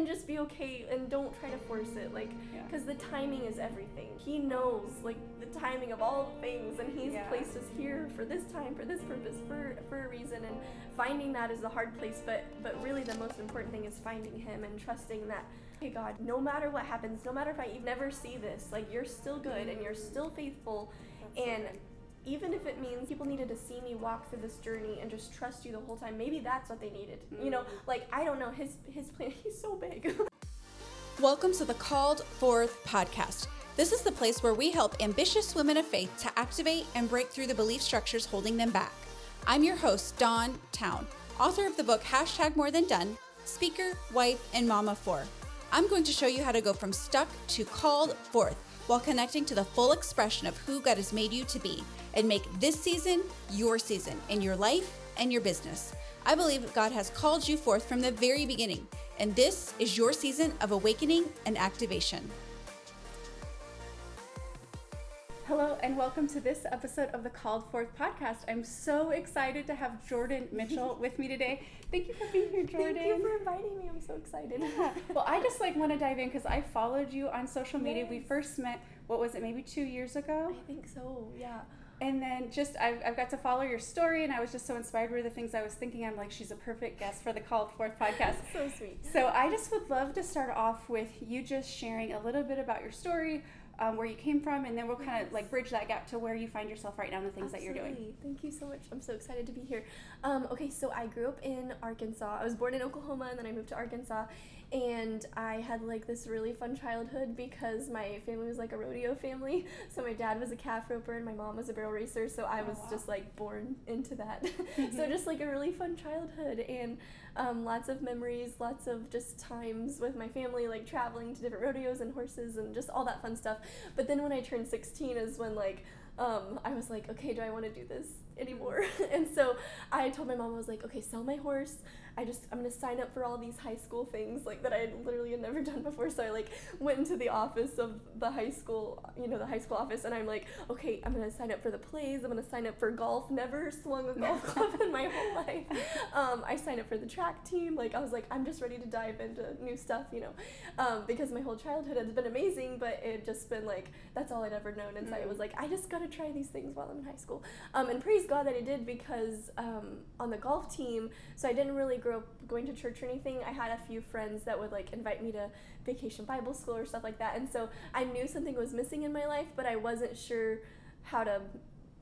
and just be okay and don't try to force it like Yeah. because the timing is everything he knows like the timing of all things and he's Yeah. placed us here for this time for this purpose for for a reason and finding that is the hard place but but really the most important thing is finding him and trusting that hey god no matter what happens no matter if i you never see this like you're still good and mm-hmm. you're still faithful That's so and good. Even if it means people needed to see me walk through this journey and just trust you the whole time maybe that's what they needed you know Mm. like i don't know his his plan he's so big Welcome to the Called Forth podcast. This is the place where we help ambitious women of faith to activate and break through the belief structures holding them back. I'm your host, Dawn Town, author of the book Hashtag More Than Done, speaker, wife, and mama of four. I'm going to show you how to go from stuck to called forth while connecting to the full expression of who God has made you to be and make this season your season in your life and your business. I believe God has called you forth from the very beginning, and this is your season of awakening and activation. Hello and welcome to this episode of the Called Forth podcast. I'm so excited to have Jordan Mitchell with me today. Thank you for being here, Jordan. Thank you for inviting me. I'm so excited. Yeah. Well, I just like want to dive in because I followed you on social media. We first met, what was it, maybe two years ago? I think so. Yeah. And then just I've, I've got to follow your story, and I was just so inspired with the things I was thinking. I'm like, she's a perfect guest for the Called Forth podcast. So sweet. So I just would love to start off with you just sharing a little bit about your story, um, where you came from, and then we'll kind of like bridge that gap to where you find yourself right now and the things that you're doing. Absolutely. Thank you so much. I'm so excited to be here. Um, okay, so I grew up in Arkansas. I was born in Oklahoma and then I moved to Arkansas. And I had like this really fun childhood because my family was like a rodeo family. So my dad was a calf roper and my mom was a barrel racer. So I Oh, was wow. just like born into that. so just like a really fun childhood and um, lots of memories, lots of just times with my family, like traveling to different rodeos and horses and just all that fun stuff. But then when I turned 16 is when like um, I was like, okay, do I want to do this anymore? and so I told my mom, I was like, okay, sell my horse. I just, I'm gonna sign up for all these high school things like that I had literally had never done before. So I like went into the office of the high school, you know, the high school office, and I'm like, okay, I'm gonna sign up for the plays. I'm gonna sign up for golf. Never swung a golf club in my whole life. Um, I signed up for the track team. Like I was like, I'm just ready to dive into new stuff, you know, um, because my whole childhood has been amazing, but it just been like that's all I'd ever known. And so I was like, I just gotta try these things while I'm in high school. Um, and praise God that I did because um, on the golf team, so I didn't really grow up going to church or anything. I had a few friends that would like invite me to vacation Bible school or stuff like that. And so I knew something was missing in my life, but I wasn't sure how to,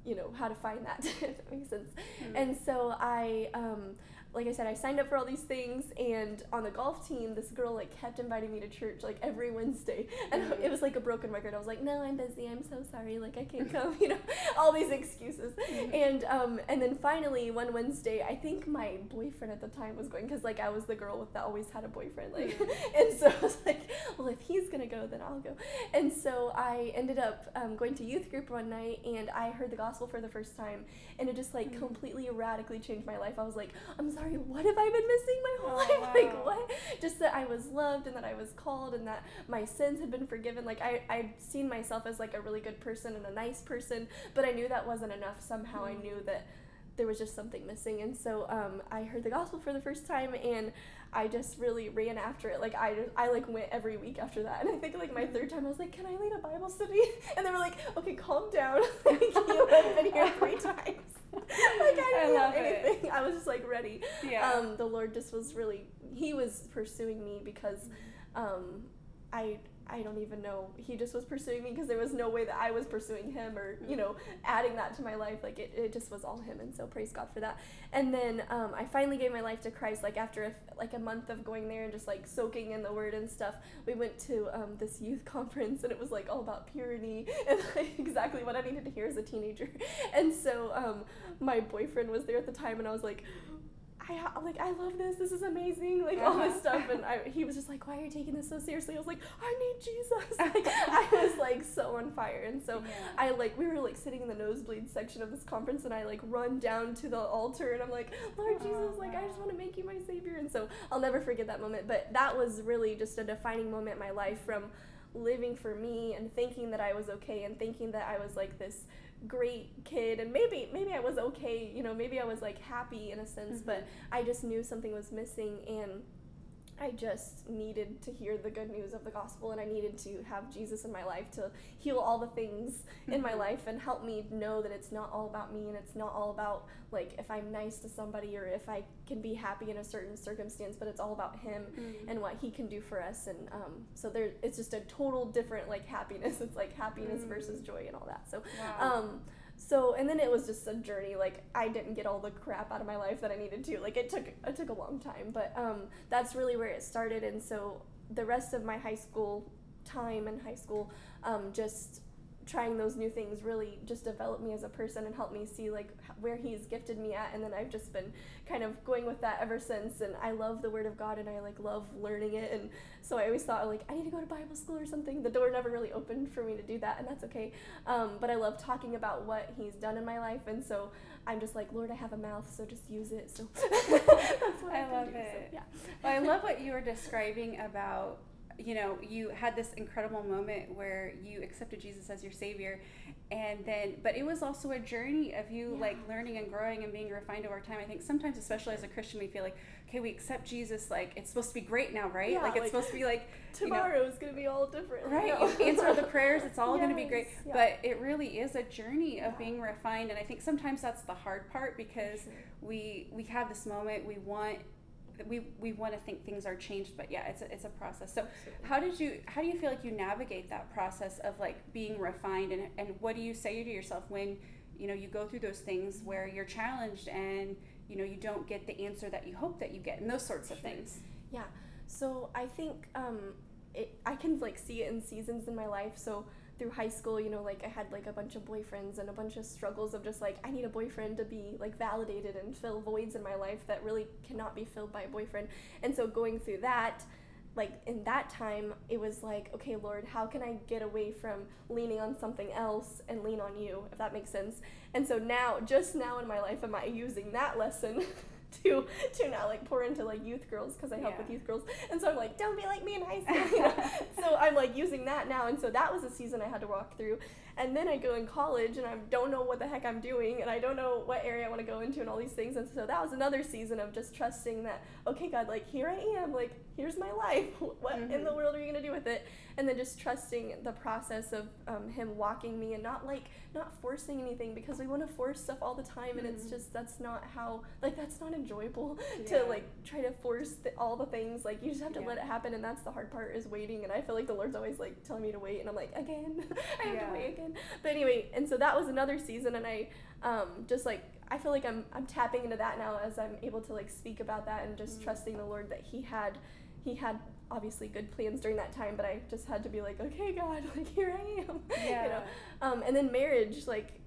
you know, how to find that, if that makes sense. Mm. And so I, um, like I said, I signed up for all these things, and on the golf team, this girl like kept inviting me to church like every Wednesday, and Mhm. it was like a broken record. I was like, "No, I'm busy. I'm so sorry. Like I can't come." You know, all these excuses. Mhm. And um, and then finally one Wednesday, I think my boyfriend at the time was going because like I was the girl with that always had a boyfriend, like, and so I was like, "Well, if he's gonna go, then I'll go." And so I ended up um, going to youth group one night, and I heard the gospel for the first time, and it just like Mhm. completely radically changed my life. I was like, I'm sorry, what have I been missing my whole Oh, life? wow. Like what? Just that I was loved and that I was called and that my sins had been forgiven. Like I I'd seen myself as like a really good person and a nice person, but I knew that wasn't enough. Somehow I Mhm. knew that there was just something missing. And so um, i heard the gospel for the first time and i just really ran after it. Like i just, i like went every week after that. And i think like my third time i was like can i lead a bible study? And they were like okay calm down. Like you have been here three times. Like i I didn't love know it. anything. I was just like ready. Yeah. um, the lord just was really he was pursuing me because um, I I don't even know. He just was pursuing me because there was no way that I was pursuing him or you know adding that to my life. Like it, it just was all him, and so praise God for that. And then um, I finally gave my life to Christ. Like after a, like a month of going there and just like soaking in the Word and stuff, we went to um, this youth conference and it was like all about purity and like exactly what I needed to hear as a teenager. And so um, my boyfriend was there at the time, and I was like. I ha- like I love this. This is amazing. Like all this Uh-huh. stuff, and I, he was just like, "Why are you taking this so seriously?" I was like, "I need Jesus." Like I was like so on fire, and so Yeah. I like we were like sitting in the nosebleed section of this conference, and I like run down to the altar, and I'm like, "Lord Oh, Jesus, like I just want to make you my savior." And so I'll never forget that moment. But that was really just a defining moment in my life from living for me and thinking that I was okay and thinking that I was like this great kid and maybe maybe I was okay, you know, maybe I was like happy in a sense, mm-hmm. but I just knew something was missing and I just needed to hear the good news of the gospel and I needed to have Jesus in my life to heal all the things in my Mhm. life and help me know that it's not all about me and it's not all about like if I'm nice to somebody or if I can be happy in a certain circumstance, but it's all about him Mm. and what he can do for us and um, so there it's just a total different like happiness. It's like happiness Mm. versus joy and all that. So Wow. um, so and then it was just a journey. Like I didn't get all the crap out of my life that I needed to. Like it took it took a long time, but um, that's really where it started. And so the rest of my high school time in high school, um, just trying those new things really just developed me as a person and helped me see like where he's gifted me at and then i've just been kind of going with that ever since and i love the word of god and i like love learning it and so i always thought like i need to go to bible school or something the door never really opened for me to do that and that's okay um, but i love talking about what he's done in my life and so i'm just like lord i have a mouth so just use it so that's what I can love do. So, it. yeah Well, I love what you were describing about, you know, you had this incredible moment where you accepted Jesus as your savior. And then, but it was also a journey of you Yeah. like learning and growing and being refined over time. I think sometimes, especially as a Christian, we feel like, okay, we accept Jesus, like it's supposed to be great now, right? Yeah, like it's like, supposed to be like, you know, tomorrow is going to be all different right, No. you answer the prayers, it's all going to be great. Yeah. But it really is a journey of being refined. And I think sometimes that's the hard part because Sure. we we have this moment we want we we want to think things are changed but yeah it's a, it's a process so how did you how do you feel like you navigate that process of like being refined and and what do you say to yourself when you know you go through those things where you're challenged and you know you don't get the answer that you hope that you get and those sorts of things Yeah. So I think um, it, I can like see it in seasons in my life. So through high school, you know, like I had like a bunch of boyfriends and a bunch of struggles of just like I need a boyfriend to be like validated and fill voids in my life that really cannot be filled by a boyfriend. And so going through that, like in that time, it was like, okay, Lord, how can I get away from leaning on something else and lean on you, if that makes sense? And so now, just now in my life, am I using that lesson to to now like pour into like youth girls because I help Yeah. with youth girls, and so I'm like, don't be like me in high school. You know? so I'm like using that now, and so that was a season I had to walk through, and then I go in college and I don't know what the heck I'm doing, and I don't know what area I want to go into, and all these things, and so that was another season of just trusting that okay, God, like here I am, like here's my life. What in the Mhm. world are you gonna do with it? And then just trusting the process of um, Him walking me and not like not forcing anything because we want to force stuff all the time, and it's Mhm. just that's not how like that's not enjoyable Yeah. to like try to force the, all the things. Like you just have to Yeah. let it happen, and that's the hard part is waiting. And I feel like the Lord's always like telling me to wait, and I'm like again, I have Yeah. to wait again. But anyway, and so that was another season, and I um, just like I feel like I'm I'm tapping into that now as I'm able to like speak about that and just Mm. trusting the Lord that He had He had obviously good plans during that time, but I just had to be like, okay, God, like here I am, yeah you know. Um, and then marriage, like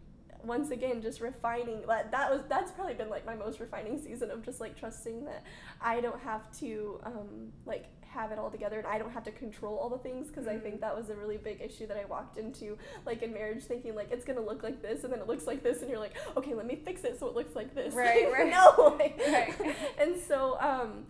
once again, just refining. That that was that's probably been like my most refining season of just like trusting that I don't have to um, like have it all together and I don't have to control all the things because I Mhm. think that was a really big issue that I walked into like in marriage thinking like it's gonna look like this and then it looks like this and you're like okay let me fix it so it looks like this Right, right. no like, Right. and so um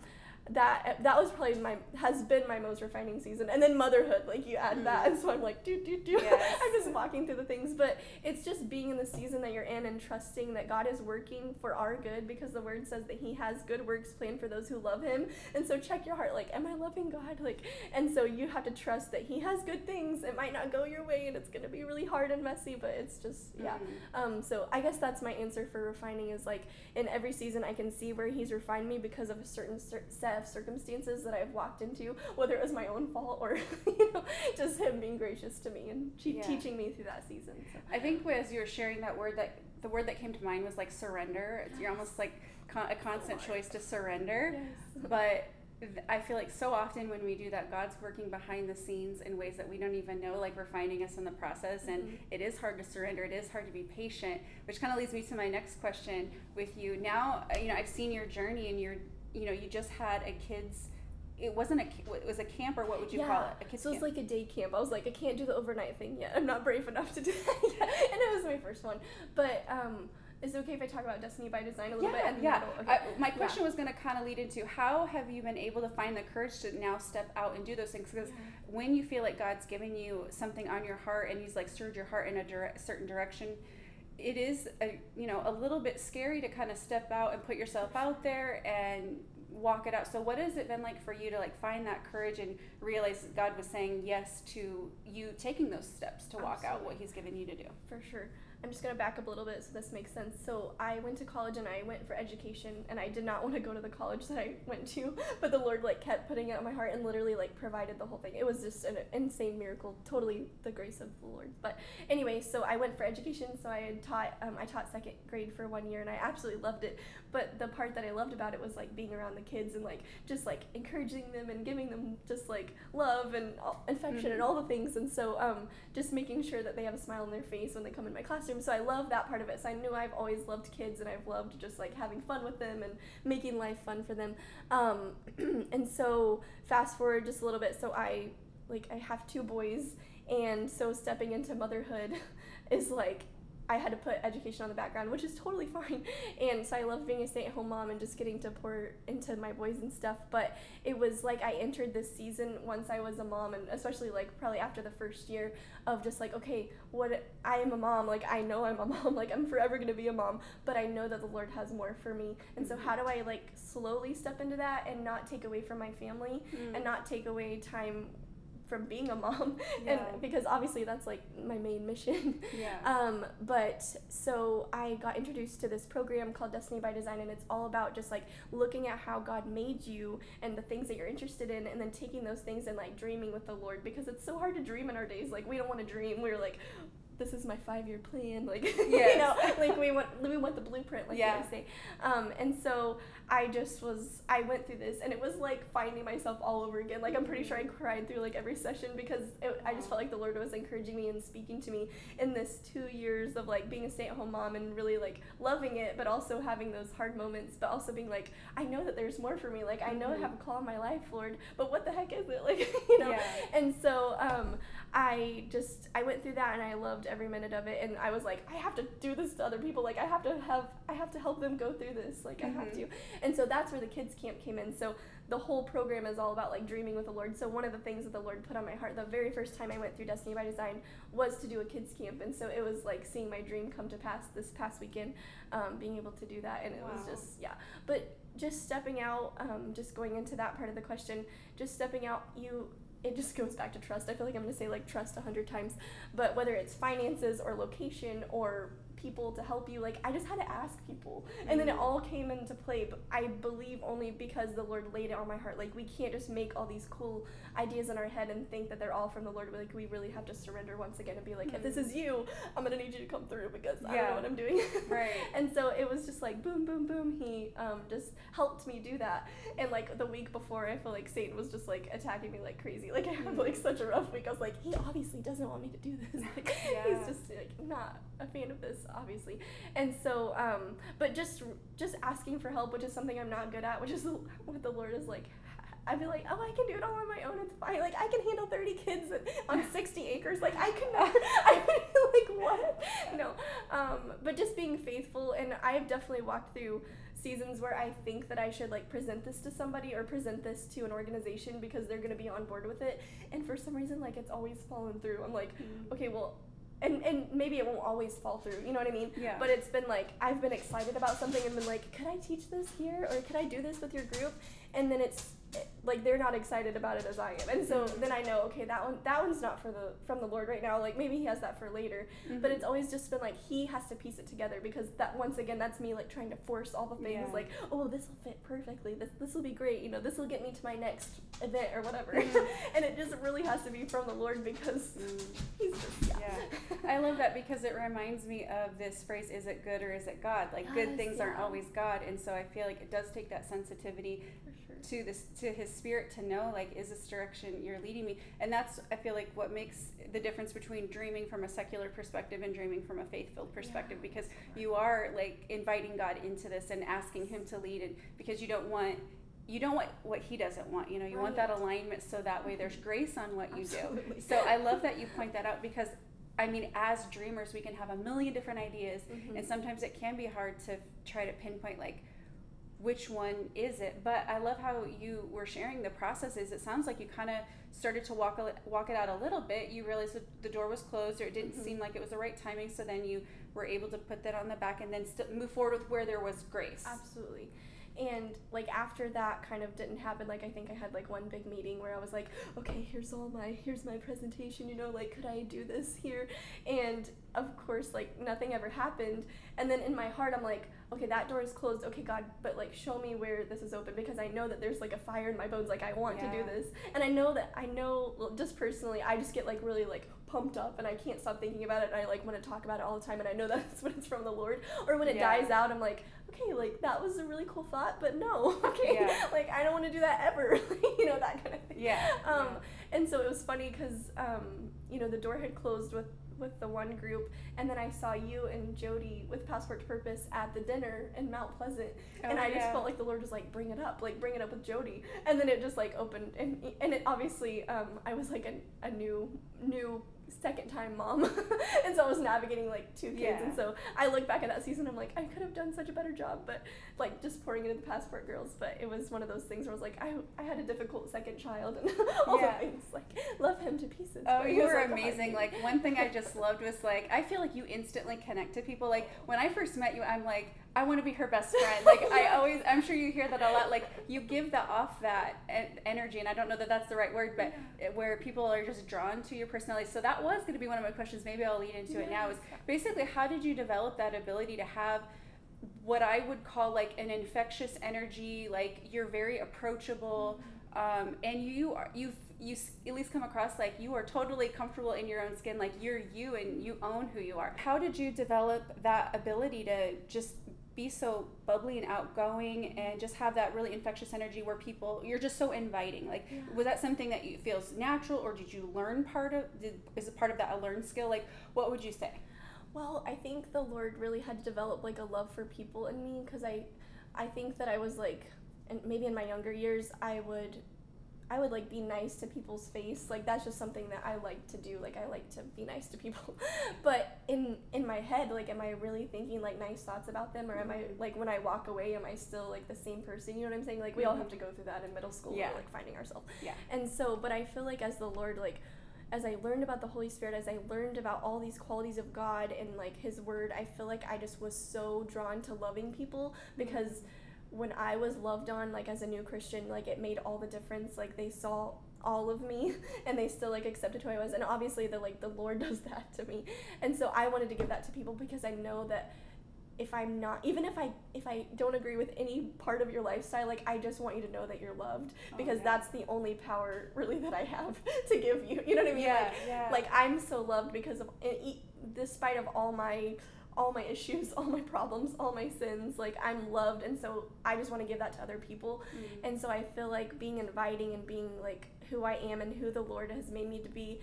that that was probably my has been my most refining season. And then motherhood like you add that and so i'm like do do do Yes. i'm just walking through the things but it's just being in the season that you're in and trusting that god is working for our good because the word says that he has good works planned for those who love him. And so check your heart like am i loving god? Like and so you have to trust that he has good things. It might not go your way and it's going to be really hard and messy but it's just yeah. Mhm. um, so I guess that's my answer for refining is like in every season I can see where he's refined me because of a certain cer- set of circumstances that I've walked into, whether it was my own fault or you know just him being gracious to me and te- Yeah. teaching me through that season. So. I think as you were sharing that word, that the word that came to mind was like surrender. It's, you're almost like con- a constant choice to surrender. Yes. But I feel like so often when we do that, God's working behind the scenes in ways that we don't even know, like refining us in the process. And Mhm. it is hard to surrender. It is hard to be patient, which kind of leads me to my next question with you. Now, uh, you know, I've seen your journey, and you're, you know, you just had a kids. It wasn't a. It was a camp, or what would you yeah. call it? A kids so it's like a day camp. I was like, I can't do the overnight thing yet. I'm not brave enough to do that yet. And it was my first one. But um, is it okay if I talk about Destiny by Design a little bit? Yeah, the yeah. Okay. I, my question was going to kind of lead into how have you been able to find the courage to now step out and do those things? Because when you feel like God's given you something on your heart and He's like stirred your heart in a dire- certain direction, it is a, you know a little bit scary to kind of step out and put yourself out there and walk it out. So what has it been like for you to like find that courage and realize that God was saying yes to you taking those steps to walk out what He's given you to do? For sure. I'm just gonna back up a little bit so this makes sense. So I went to college and I went for education and I did not want to go to the college that I went to, but the Lord like kept putting it on my heart and literally like provided the whole thing. It was just an insane miracle, totally the grace of the Lord. But anyway, so I went for education. So I had taught um, I taught second grade for one year and I absolutely loved it. But the part that I loved about it was like being around the kids and like just like encouraging them and giving them just like love and affection and Mhm. all the things. And so um, just making sure that they have a smile on their face when they come in my classroom. So I love that part of it. So I knew I've always loved kids and I've loved just like having fun with them and making life fun for them. Um, and so fast forward just a little bit. So I like I have two boys, and so stepping into motherhood is like I had to put education on the background, which is totally fine. And so I love being a stay at home mom and just getting to pour into my boys and stuff. But it was like I entered this season once I was a mom, and especially like probably after the first year of just like, okay, what I am a mom. Like I know I'm a mom. Like I'm forever gonna be a mom. But I know that the Lord has more for me. And so how do I like slowly step into that and not take away from my family and mm. not take away time from being a mom Yeah. and because obviously that's like my main mission yeah. um, but so I got introduced to this program called Destiny by Design, and it's all about just like looking at how God made you and the things that you're interested in, and then taking those things and like dreaming with the Lord because it's so hard to dream in our days. Like we don't want to dream. We're like, this is my five year plan. Like you know, like we want we want the blueprint, like Yeah. they say. Um, and so I just was I went through this, and it was like finding myself all over again. Like I'm pretty sure I cried through like every session because it, I just felt like the Lord was encouraging me and speaking to me in this two years of like being a stay-at-home mom and really like loving it but also having those hard moments but also being like i know that there's more for me like i know i Mhm. have a call in my life lord but what the heck is it like you know Yeah. and so um i just i went through that and i loved every minute of it and i was like i have to do this to other people like i have to have i have to help them go through this like i have Mhm. to. And so that's where the kids camp came in. So the whole program is all about like dreaming with the lord. So one of the things that the lord put on my heart the very first time i went through destiny by design was to do a kids camp. And so it was like seeing my dream come to pass this past weekend um, being able to do that. And it was just yeah. But just stepping out um, just going into that part of the question just stepping out you it just goes back to trust. I feel like i'm going to say like trust a hundred times but whether it's finances or location or people to help you like i just had to ask people. And then it Mhm. all came into play but i believe only because the lord laid it on my heart. Like we can't just make all these cool ideas in our head and think that they're all from the lord like we really have to surrender once again and be like if this is you i'm gonna need you to come through because i don't know what i'm doing. Right. and so it was just like boom boom boom. He um, just helped me do that. And like the week before i feel like satan was just like attacking me like crazy. Like i had like such a rough week. I was like he obviously doesn't want me to do this. Like Yeah. he's just like not a fan of this obviously and so um but just just asking for help which is something i'm not good at which is what the lord is like I'd be like, oh, I can do it all on my own. It's fine. Like, I can handle 30 kids on 60 acres. Like, I could never. I would be like, what? No. Um, but just being faithful. And I have definitely walked through seasons where I think that I should, like, present this to somebody or present this to an organization because they're going to be on board with it. And for some reason, like, it's always fallen through. I'm like, Mhm. okay, well, and, and maybe it won't always fall through. You know what I mean? Yeah. But it's been like I've been excited about something and been like, could I teach this here or could I do this with your group? And then it's it- like they're not excited about it as I am, and so Mhm. then I know okay that one that one's not for the from the Lord right now. Like maybe He has that for later. But Mhm. it's always just been like He has to piece it together because that once again that's me like trying to force all the things Yeah. like oh this will fit perfectly this this will be great you know this will get me to my next event or whatever, Mhm. and it just really has to be from the Lord because Mm. He's just yeah. Yeah. I love that because it reminds me of this phrase, is it good or is it God? Like good Yes, things aren't always God. And so I feel like it does take that sensitivity sure. to this to his spirit to know like is this direction you're leading me and that's i feel like what makes the difference between dreaming from a secular perspective and dreaming from a faith-filled perspective Yeah. because you are like inviting god into this and asking him to lead and because you don't want you don't want what he doesn't want you know you want that alignment so that way there's grace on what you Absolutely. do so i love that you point that out because i mean as dreamers we can have a million different ideas Mhm. and sometimes it can be hard to try to pinpoint like which one is it but i love how you were sharing the processes it sounds like you kind of started to walk walk it out a little bit you realized that the door was closed or it didn't Mhm. seem like it was the right timing so then you were able to put that on the back and then move forward with where there was grace Absolutely. And like after that kind of didn't happen like i think i had like one big meeting where i was like okay here's all my here's my presentation you know like could i do this here? And of course like nothing ever happened. And then in my heart i'm like okay that door is closed. Okay god but like show me where this is open because i know that there's like a fire in my bones. Like i want Yeah. to do this. And i know that i know well, just personally i just get like really like pumped up and i can't stop thinking about it and i like want to talk about it all the time and i know that's when it's from the lord or when it Yeah. dies out i'm like okay like that was a really cool thought but no okay Yeah. like i don't want to do that ever you know that kind of thing Yeah. um, and so it was funny because um, you know the door had closed with with the one group and then i saw you and jody with passport to purpose at the dinner in mount pleasant and Oh, i just felt like the lord was like bring it up like bring it up with jody and then it just like opened and and it obviously um, i was like a, a new new second time mom and so i was navigating like two kids Yeah. and so i look back at that season i'm like i could have done such a better job but like just pouring into the passport girls but it was one of those things where i was like i, I had a difficult second child and all Yeah. the things like love him to pieces Oh, you were like, oh, amazing. Like one thing I just loved was like I feel like you instantly connect to people. Like when I first met you, I'm like I want to be her best friend. Like I always, I'm sure you hear that a lot. Like you give that off that energy, and I don't know that that's the right word, but it- where people are just drawn to your personality. So that was going to be one of my questions. Maybe I'll lead into it now. Is basically how did you develop that ability to have what I would call like an infectious energy? Like you're very approachable, um, and you are you you at least come across like you are totally comfortable in your own skin. Like you're you and you own who you are. How did you develop that ability to just be so bubbly and outgoing and just have that really infectious energy where people you're just so inviting. Like Yeah. was that something that you feels natural or did you learn part of did, is it part of that a learned skill? Like what would you say? Well, I think the Lord really had to develop like a love for people in me because I, I think that I was like, and maybe in my younger years I would, I would like be nice to people's face. Like that's just something that I like to do. Like I like to be nice to people, but in in my head, like, am I really thinking like nice thoughts about them, or am I Mhm. like when I walk away, am I still like the same person? You know what I'm saying? Like we all have to go through that in middle school, Yeah. like finding ourselves. Yeah. And so, but I feel like as the Lord, like, as I learned about the Holy Spirit, as I learned about all these qualities of God and like His Word, I feel like I just was so drawn to loving people because when I was loved on, like as a new Christian, like it made all the difference. Like they saw all of me and they still like accepted who I was. And obviously the like the Lord does that to me. And so I wanted to give that to people because I know that if I'm not even if I if I don't agree with any part of your lifestyle, like I just want you to know that you're loved Oh, because yeah. that's the only power really that I have to give you. You know what I mean? yeah Like, yeah like I'm so loved because of despite of all my all my issues, all my problems, all my sins, like I'm loved and so I just want to give that to other people. Mm. And so I feel like being inviting and being like who I am and who the Lord has made me to be,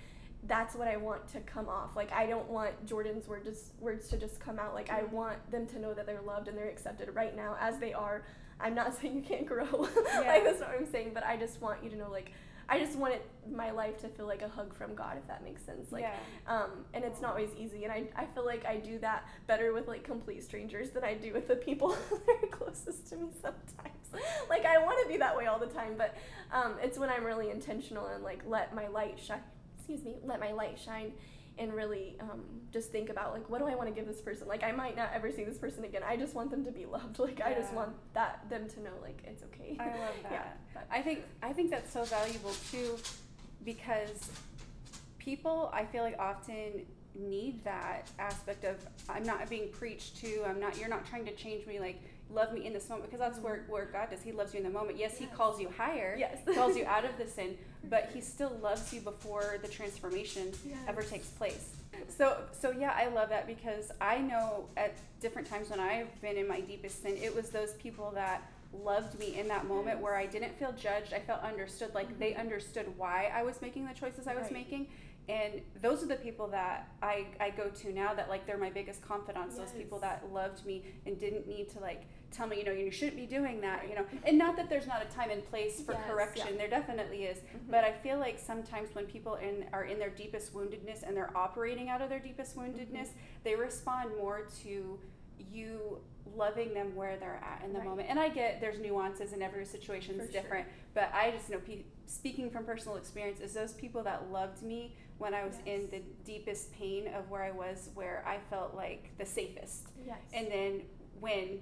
that's what I want to come off. Like I don't want Jordan's word just, words to just come out. Like I Mhm. want them to know that they're loved and they're accepted right now as they are. I'm not saying you can't grow. Yeah. like that's not what I'm saying, but I just want you to know like I just want my life to feel like a hug from God if that makes sense. Like yeah. um, and it's not always easy and I, I feel like i do that better with like complete strangers than i do with the people that are closest to me sometimes. Like i want to be that way all the time but um, it's when i'm really intentional and like let my light shine excuse me let my light shine and really um, just think about like what do i want to give this person? Like i might not ever see this person again i just want them to be loved like i just want that them to know like it's okay. I love that. yeah I think I think that's so valuable too, because people I feel like often need that aspect of I'm not being preached to. I'm not. You're not trying to change me. Like love me in this moment because that's mm-hmm. where where God does. He loves you in the moment. Yes, He calls you higher. yes calls you out of the sin, but He still loves you before the transformation Yes. ever takes place. So so yeah, I love that because I know at different times when I've been in my deepest sin, it was those people that loved me in that moment where I didn't feel judged. I felt understood, like they understood why I was making the choices I was Right. making. And those are the people that I, I go to now that like they're my biggest confidants, those people that loved me and didn't need to like tell me, you know, you shouldn't be doing that, you know. And not that there's not a time and place for Yes, correction. yeah. There definitely is. Mhm. But I feel like sometimes when people in, are in their deepest woundedness and they're operating out of their deepest woundedness, they respond more to you loving them where they're at in the Right. moment. And I get there's nuances and every situation is For sure. different, but I just know pe- speaking from personal experience is those people that loved me when I was in the deepest pain of where I was where I felt like the safest. yes And then when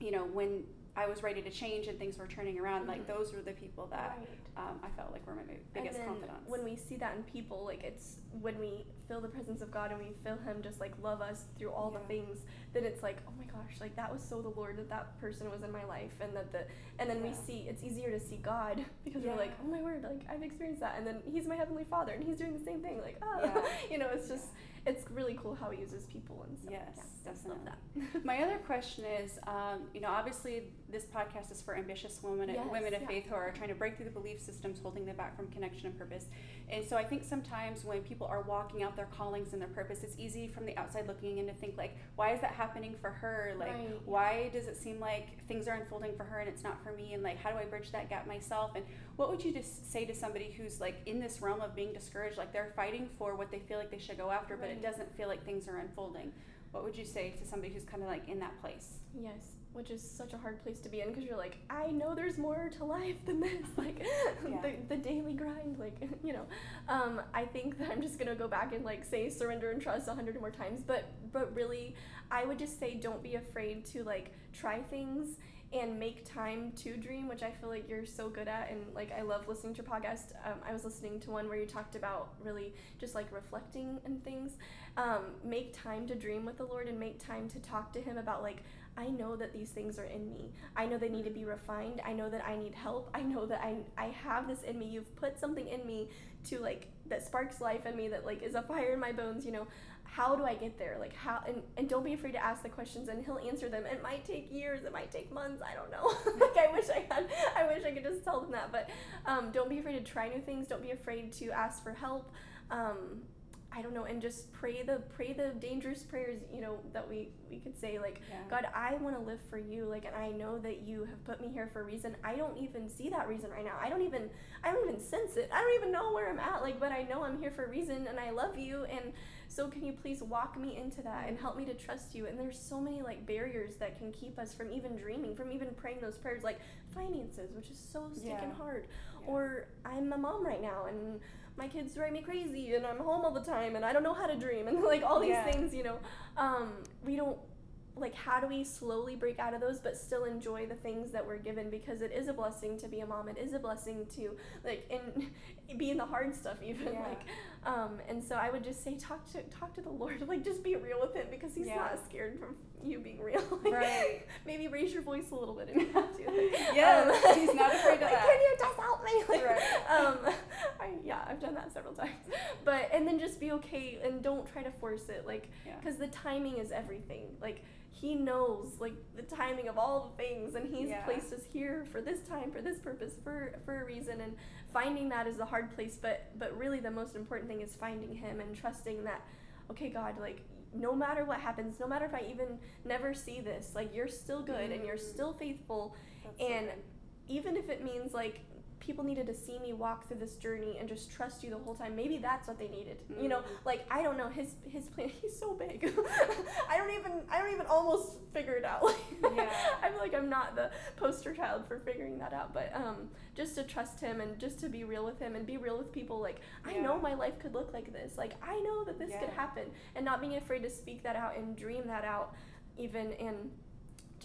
you know when I was ready to change and things were turning around, like Mhm. those were the people that Right. Um, I felt like we were my biggest and then confidants. when we see that in people, like it's when we feel the presence of God and we feel Him just like love us through all Yeah. the things, then it's like, oh my gosh, like that was so the Lord that that person was in my life, and that the and then we see it's easier to see God because we're like, oh my word, like I've experienced that, and then He's my heavenly Father and He's doing the same thing, like oh, Yeah. you know, it's just it's really cool how He uses people and stuff. Yes, yeah, definitely. that. My other question is, um, you know, obviously this podcast is for ambitious women, Yes, women of yeah. faith who are trying to break through the belief systems holding them back from connection and purpose. And so I think sometimes when people are walking out their callings and their purpose, it's easy from the outside looking in to think like, why is that happening for her? Like, Right. why does it seem like things are unfolding for her and it's not for me? And like, how do I bridge that gap myself? And what would you just say to somebody who's like in this realm of being discouraged, like they're fighting for what they feel like they should go after, but it doesn't feel like things are unfolding? What would you say to somebody who's kind of like in that place? Yes, which is such a hard place to be in because you're like, I know there's more to life than this, like Yeah. the, the daily grind, like you know. Um, I think that I'm just gonna go back and like say surrender and trust a hundred more times, but but really, I would just say don't be afraid to like try things and make time to dream, which I feel like you're so good at. And like I love listening to your podcast. Um, I was listening to one where you talked about really just like reflecting and things. Um, make time to dream with the Lord and make time to talk to Him about like I know that these things are in me. I know they need to be refined. I know that I need help. I know that I I have this in me. You've put something in me to like that sparks life in me that like is a fire in my bones, you know. How do I get there? Like how and, and don't be afraid to ask the questions and he'll answer them. It might take years, it might take months, I don't know. like I wish I had I wish I could just tell them that. But um, don't be afraid to try new things. Don't be afraid to ask for help. Um, I don't know, and just pray the pray the dangerous prayers, you know, that we we could say like Yeah. God, I want to live for you, like, and I know that you have put me here for a reason. I don't even see that reason right now. I don't even, I don't even sense it. I don't even know where I'm at, like, but I know I'm here for a reason, and I love you, and so can you please walk me into that and help me to trust you? And there's so many like barriers that can keep us from even dreaming, from even praying those prayers, like finances, which is so stinking Yeah. hard, Yeah. or I'm a mom right now, and my kids drive me crazy and I'm home all the time and I don't know how to dream and like all these Yeah. things, you know. Um, we don't like how do we slowly break out of those but still enjoy the things that we're given because it is a blessing to be a mom. It is a blessing to like in be in the hard stuff even Yeah. like um and so I would just say talk to talk to the Lord. Like just be real with him because he's Yeah. not scared from you being real. Like, Right. Maybe raise your voice a little bit if you have to. Yes, Um, he's not afraid of like, that. Can you just help me? Like, Right. um, yeah, I've done that several times. But and then just be okay and don't try to force it, like, Yeah. because the timing is everything. Like he knows like the timing of all the things, and he's Yeah. placed us here for this time, for this purpose, for for a reason. And finding that is the hard place, but but really the most important thing is finding him and trusting that, okay, God, like. No matter what happens, no matter if I even never see this, like you're still good and you're Mm. still faithful, That's so and good. even if it means like people needed to see me walk through this journey and just trust you the whole time. Maybe that's what they needed you know? Mm. like i don't know his his plan he's so big. I don't even i don't even almost figure it out. Yeah. i feel like i'm not the poster child for figuring that out but um just to trust him and just to be real with him and be real with people like i know my life could look like this. Like i know that this could happen. And not being afraid to speak that out and dream that out even and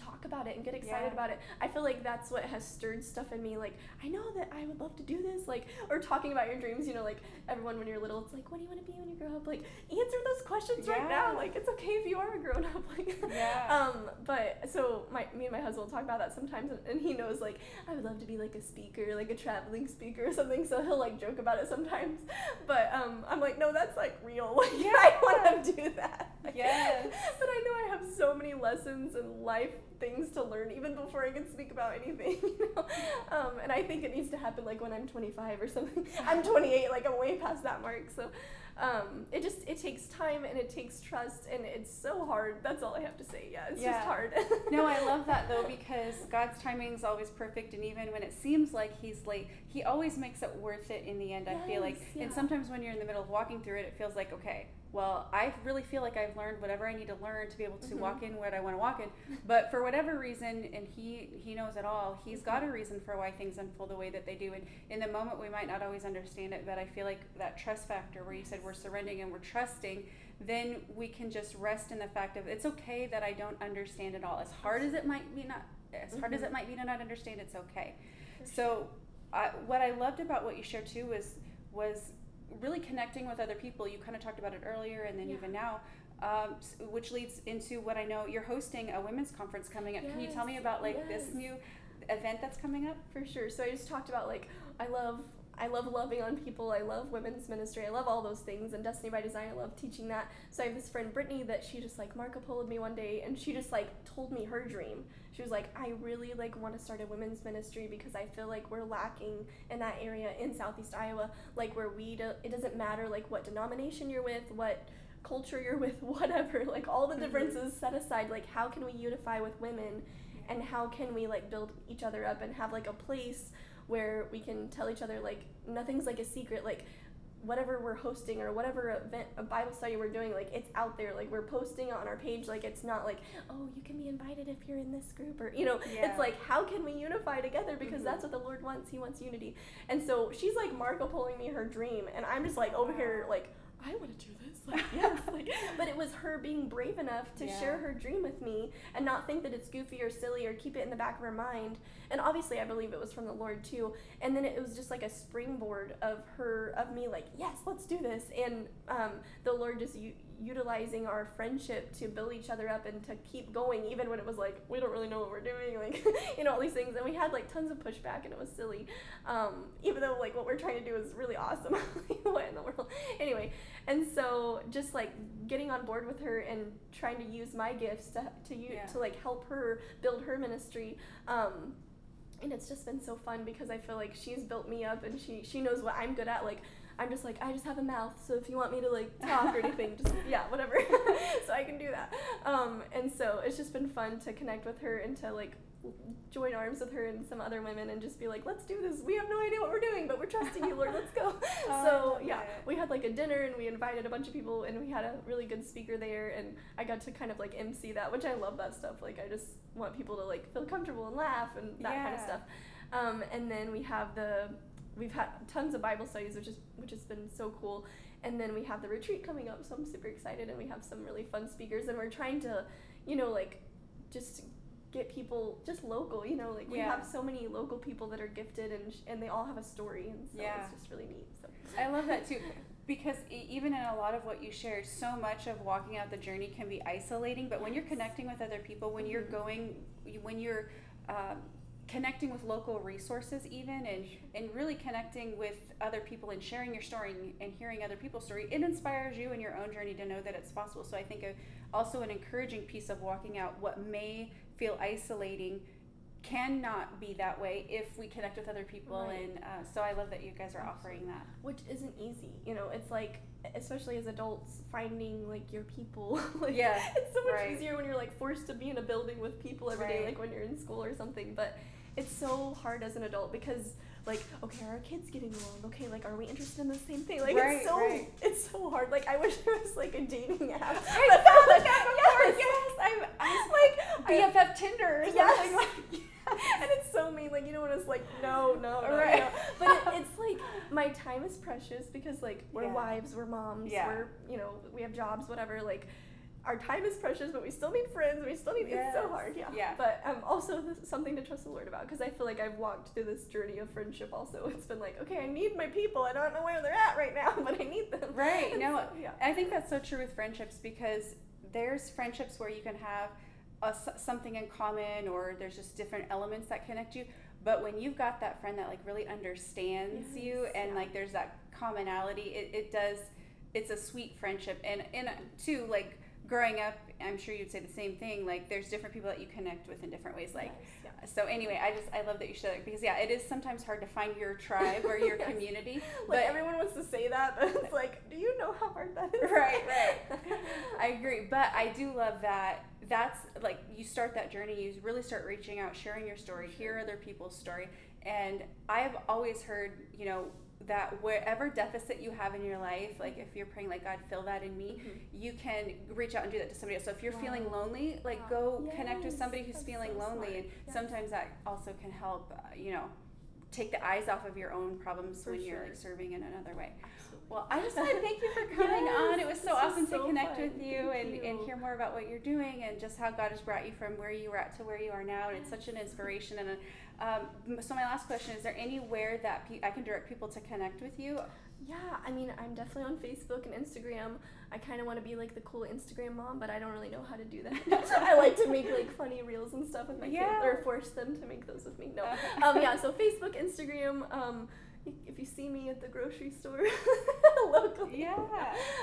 talk about it and get excited Yeah. about it. I feel like that's what has stirred stuff in me. Like, I know that I would love to do this. Like, or talking about your dreams, you know, like everyone when you're little, it's like, what do you want to be when you grow up? Like, answer those questions right now. Like, it's okay if you are a grown up. Like, Yeah. um, but so my, me and my husband will talk about that sometimes, and, and he knows, like, I would love to be like a speaker, like a traveling speaker or something. So he'll like joke about it sometimes. But um, I'm like, no, that's like real. Like, Yeah. I want to do that. Like, Yes. but I know I have so many lessons and life things to learn even before I can speak about anything. You know? um, and I think it needs to happen like when I'm 25 or something. I'm 28, like I'm way past that mark. So um, it just it takes time and it takes trust and it's so hard. That's all I have to say. Yeah, it's Yeah. just hard. no, I love that though because God's timing is always perfect, and even when it seems like He's late, He always makes it worth it in the end. I feel like, Yes, and sometimes when you're in the middle of walking through it, it feels like okay, well, I really feel like I've learned whatever I need to learn to be able to Mhm. walk in what I want to walk in. But for whatever reason, and He He knows it all. He's got a reason for why things unfold the way that they do, and in the moment we might not always understand it. But I feel like that trust factor, where you said we're surrendering and we're trusting then we can just rest in the fact of it's okay that I don't understand it all. As hard as it might be not as hard as it might be to not understand, it's okay. For So, I, what I loved about what you shared too was was really connecting with other people. You kind of talked about it earlier, and then Yeah. even now, um, which leads into what I know you're hosting a women's conference coming up. Can you tell me about like this new event that's coming up? for sure. So I just talked about like I love I love loving on people. I love women's ministry. I love all those things. And Destiny by Design, I love teaching that. So I have this friend Brittany that she just like Marco Poloed me one day, and she just like told me her dream. She was like, I really like want to start a women's ministry because I feel like we're lacking in that area in Southeast Iowa, like where we do, it doesn't matter like what denomination you're with, what culture you're with, whatever. Like all the Mhm. differences set aside. Like how can we unify with women? and how can we like build each other up and have like a place where we can tell each other like nothing's like a secret like whatever we're hosting or whatever event a bible study we're doing like it's out there. Like we're posting on our page like it's not like oh you can be invited if you're in this group or you know Yeah. it's like how can we unify together? Because Mhm. that's what the lord wants. He wants unity. And so she's like marco poloing me her dream. And i'm just like over here like i want to do this like yes like but it was her being brave enough to Yeah. share her dream with me and not think that it's goofy or silly or keep it in the back of her mind. And obviously, I believe it was from the Lord too. And then it was just like a springboard of her, of me, like, yes, let's do this. And um, the Lord just u- utilizing our friendship to build each other up and to keep going, even when it was like, we don't really know what we're doing, like, you know, all these things. And we had like tons of pushback and it was silly. Um, even though like what we're trying to do is really awesome. what in the world? Anyway, and so just like getting on board with her and trying to use my gifts to to you Yeah. to like help her build her ministry. Um, and it's just been so fun because I feel like she's built me up and she she knows what I'm good at. Like I'm just like I just have a mouth, so if you want me to like talk or anything, just yeah, whatever. so I can do that. Um, and so it's just been fun to connect with her and to like join arms with her and some other women and just be like, let's do this. We have no idea what we're doing, but we're trusting you, Lord. Let's go. Oh, so yeah, it. we had like a dinner and we invited a bunch of people and we had a really good speaker there and I got to kind of like MC that, which I love that stuff. Like I just want people to like feel comfortable and laugh and that kind of stuff. Um, and then we have the we've had tons of Bible studies, which is which has been so cool. And then we have the retreat coming up, so I'm super excited. And we have some really fun speakers, and we're trying to, you know, like just get people just local. You know, like we Yeah. have so many local people that are gifted, and sh- and they all have a story, and so Yeah. it's just really neat. So I love that too. Because e- even in a lot of what you shared, so much of walking out the journey can be isolating. But when you're connecting with other people, when you're Mhm. going, when you're um, connecting with local resources, even and and really connecting with other people and sharing your story and, hearing other people's story, it inspires you in your own journey to know that it's possible. So I think a, also an encouraging piece of walking out what may feel isolating cannot be that way if we connect with other people Right. and uh, so i love that you guys are offering that which isn't easy. You know, it's like especially as adults finding like your people. like, Yeah, it's so much right. easier when you're like forced to be in a building with people every day, Right. like when you're in school or something. But it's so hard as an adult because like okay, are our kids getting along? Okay, like are we interested in the same thing? Like Right, it's so right. it's so hard. Like I wish there was like a dating app. I found that before. yes, Yes, I'm, I'm like I- BFF Tinder or something Yes. like and it's so mean. Like you don't want to like no, no, no, Right. no. But it, it's like my time is precious because like we're Yeah. wives, we're moms, Yeah. we're you know we have jobs, whatever. Like our time is precious, but we still need friends. We still need. It's so hard. Yeah. Yeah. But um, also something to trust the Lord about because I feel like I've walked through this journey of friendship. Also, it's been like okay, I need my people. I don't know where they're at right now, but I need them. Right, And no, so, yeah. I think that's so true with friendships because there's friendships where you can have a, something in common or there's just different elements that connect you. But when you've got that friend that like really understands you and yeah. like there's that commonality, it, it does, it's a sweet friendship. And, and uh, too, like growing up, I'm sure you'd say the same thing. Like there's different people that you connect with in different ways. Like, Yes, yeah. so anyway, I just, I love that you share that because yeah, it is sometimes hard to find your tribe or your Yes. community. Like but everyone wants to say that, but it's like, do you know how hard that is? Right, right. I agree, but I do love that. That's like you start that journey. You really start reaching out, sharing your story, hear other people's story, and I've always heard, you know, that wherever deficit you have in your life, like if you're praying, like God, fill that in me, Mhm. you can reach out and do that to somebody else. So if you're feeling lonely, like Wow. go connect with somebody who's that's feeling so lonely, smart. and Yes. sometimes that also can help, uh, you know, take the eyes off of your own problems For when you're like serving in another way. Well, I just want to thank you for coming Yes, on. It was so this was awesome so to connect fun. with you Thank and, and hear more about what you're doing and just how God has brought you from where you were at to where you are now. And it's such an inspiration. And um, so, my last question is there anywhere that pe- I can direct people to connect with you? Yeah, I mean, I'm definitely on Facebook and Instagram. I kind of want to be like the cool Instagram mom, but I don't really know how to do that. I like to make like funny reels and stuff with my Yeah. kids, or force them to make those with me. No, Okay. um, yeah. So Facebook, Instagram. Um, if you see me at the grocery store locally. Yeah.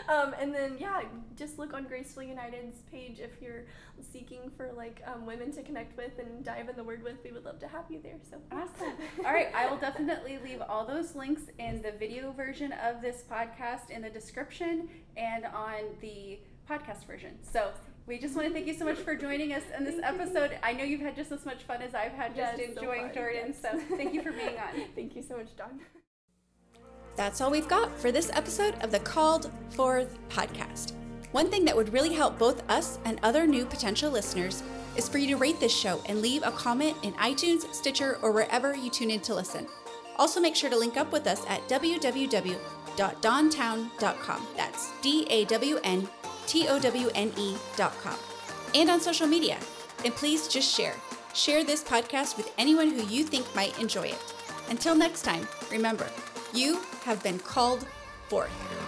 Um, and then yeah, just look on Graceful United's page if you're seeking for like um, women to connect with and dive in the word with. We would love to have you there. So Awesome. All right, I will definitely leave all those links in the video version of this podcast in the description and on the podcast version. So we just want to thank you so much for joining us in this Thank you. episode. I know you've had just as much fun as I've had just Yes, enjoying fun, Jordan. yes. So thank you for being on. Thank you so much, Dawn. That's all we've got for this episode of the Called Forth podcast. One thing that would really help both us and other new potential listeners is for you to rate this show and leave a comment in iTunes, Stitcher, or wherever you tune in to listen. Also, make sure to link up with us at www.dawntowne.com. That's D A W N T O W N E.com. And on social media. And please just share. Share this podcast with anyone who you think might enjoy it. Until next time, remember, you have been called forth.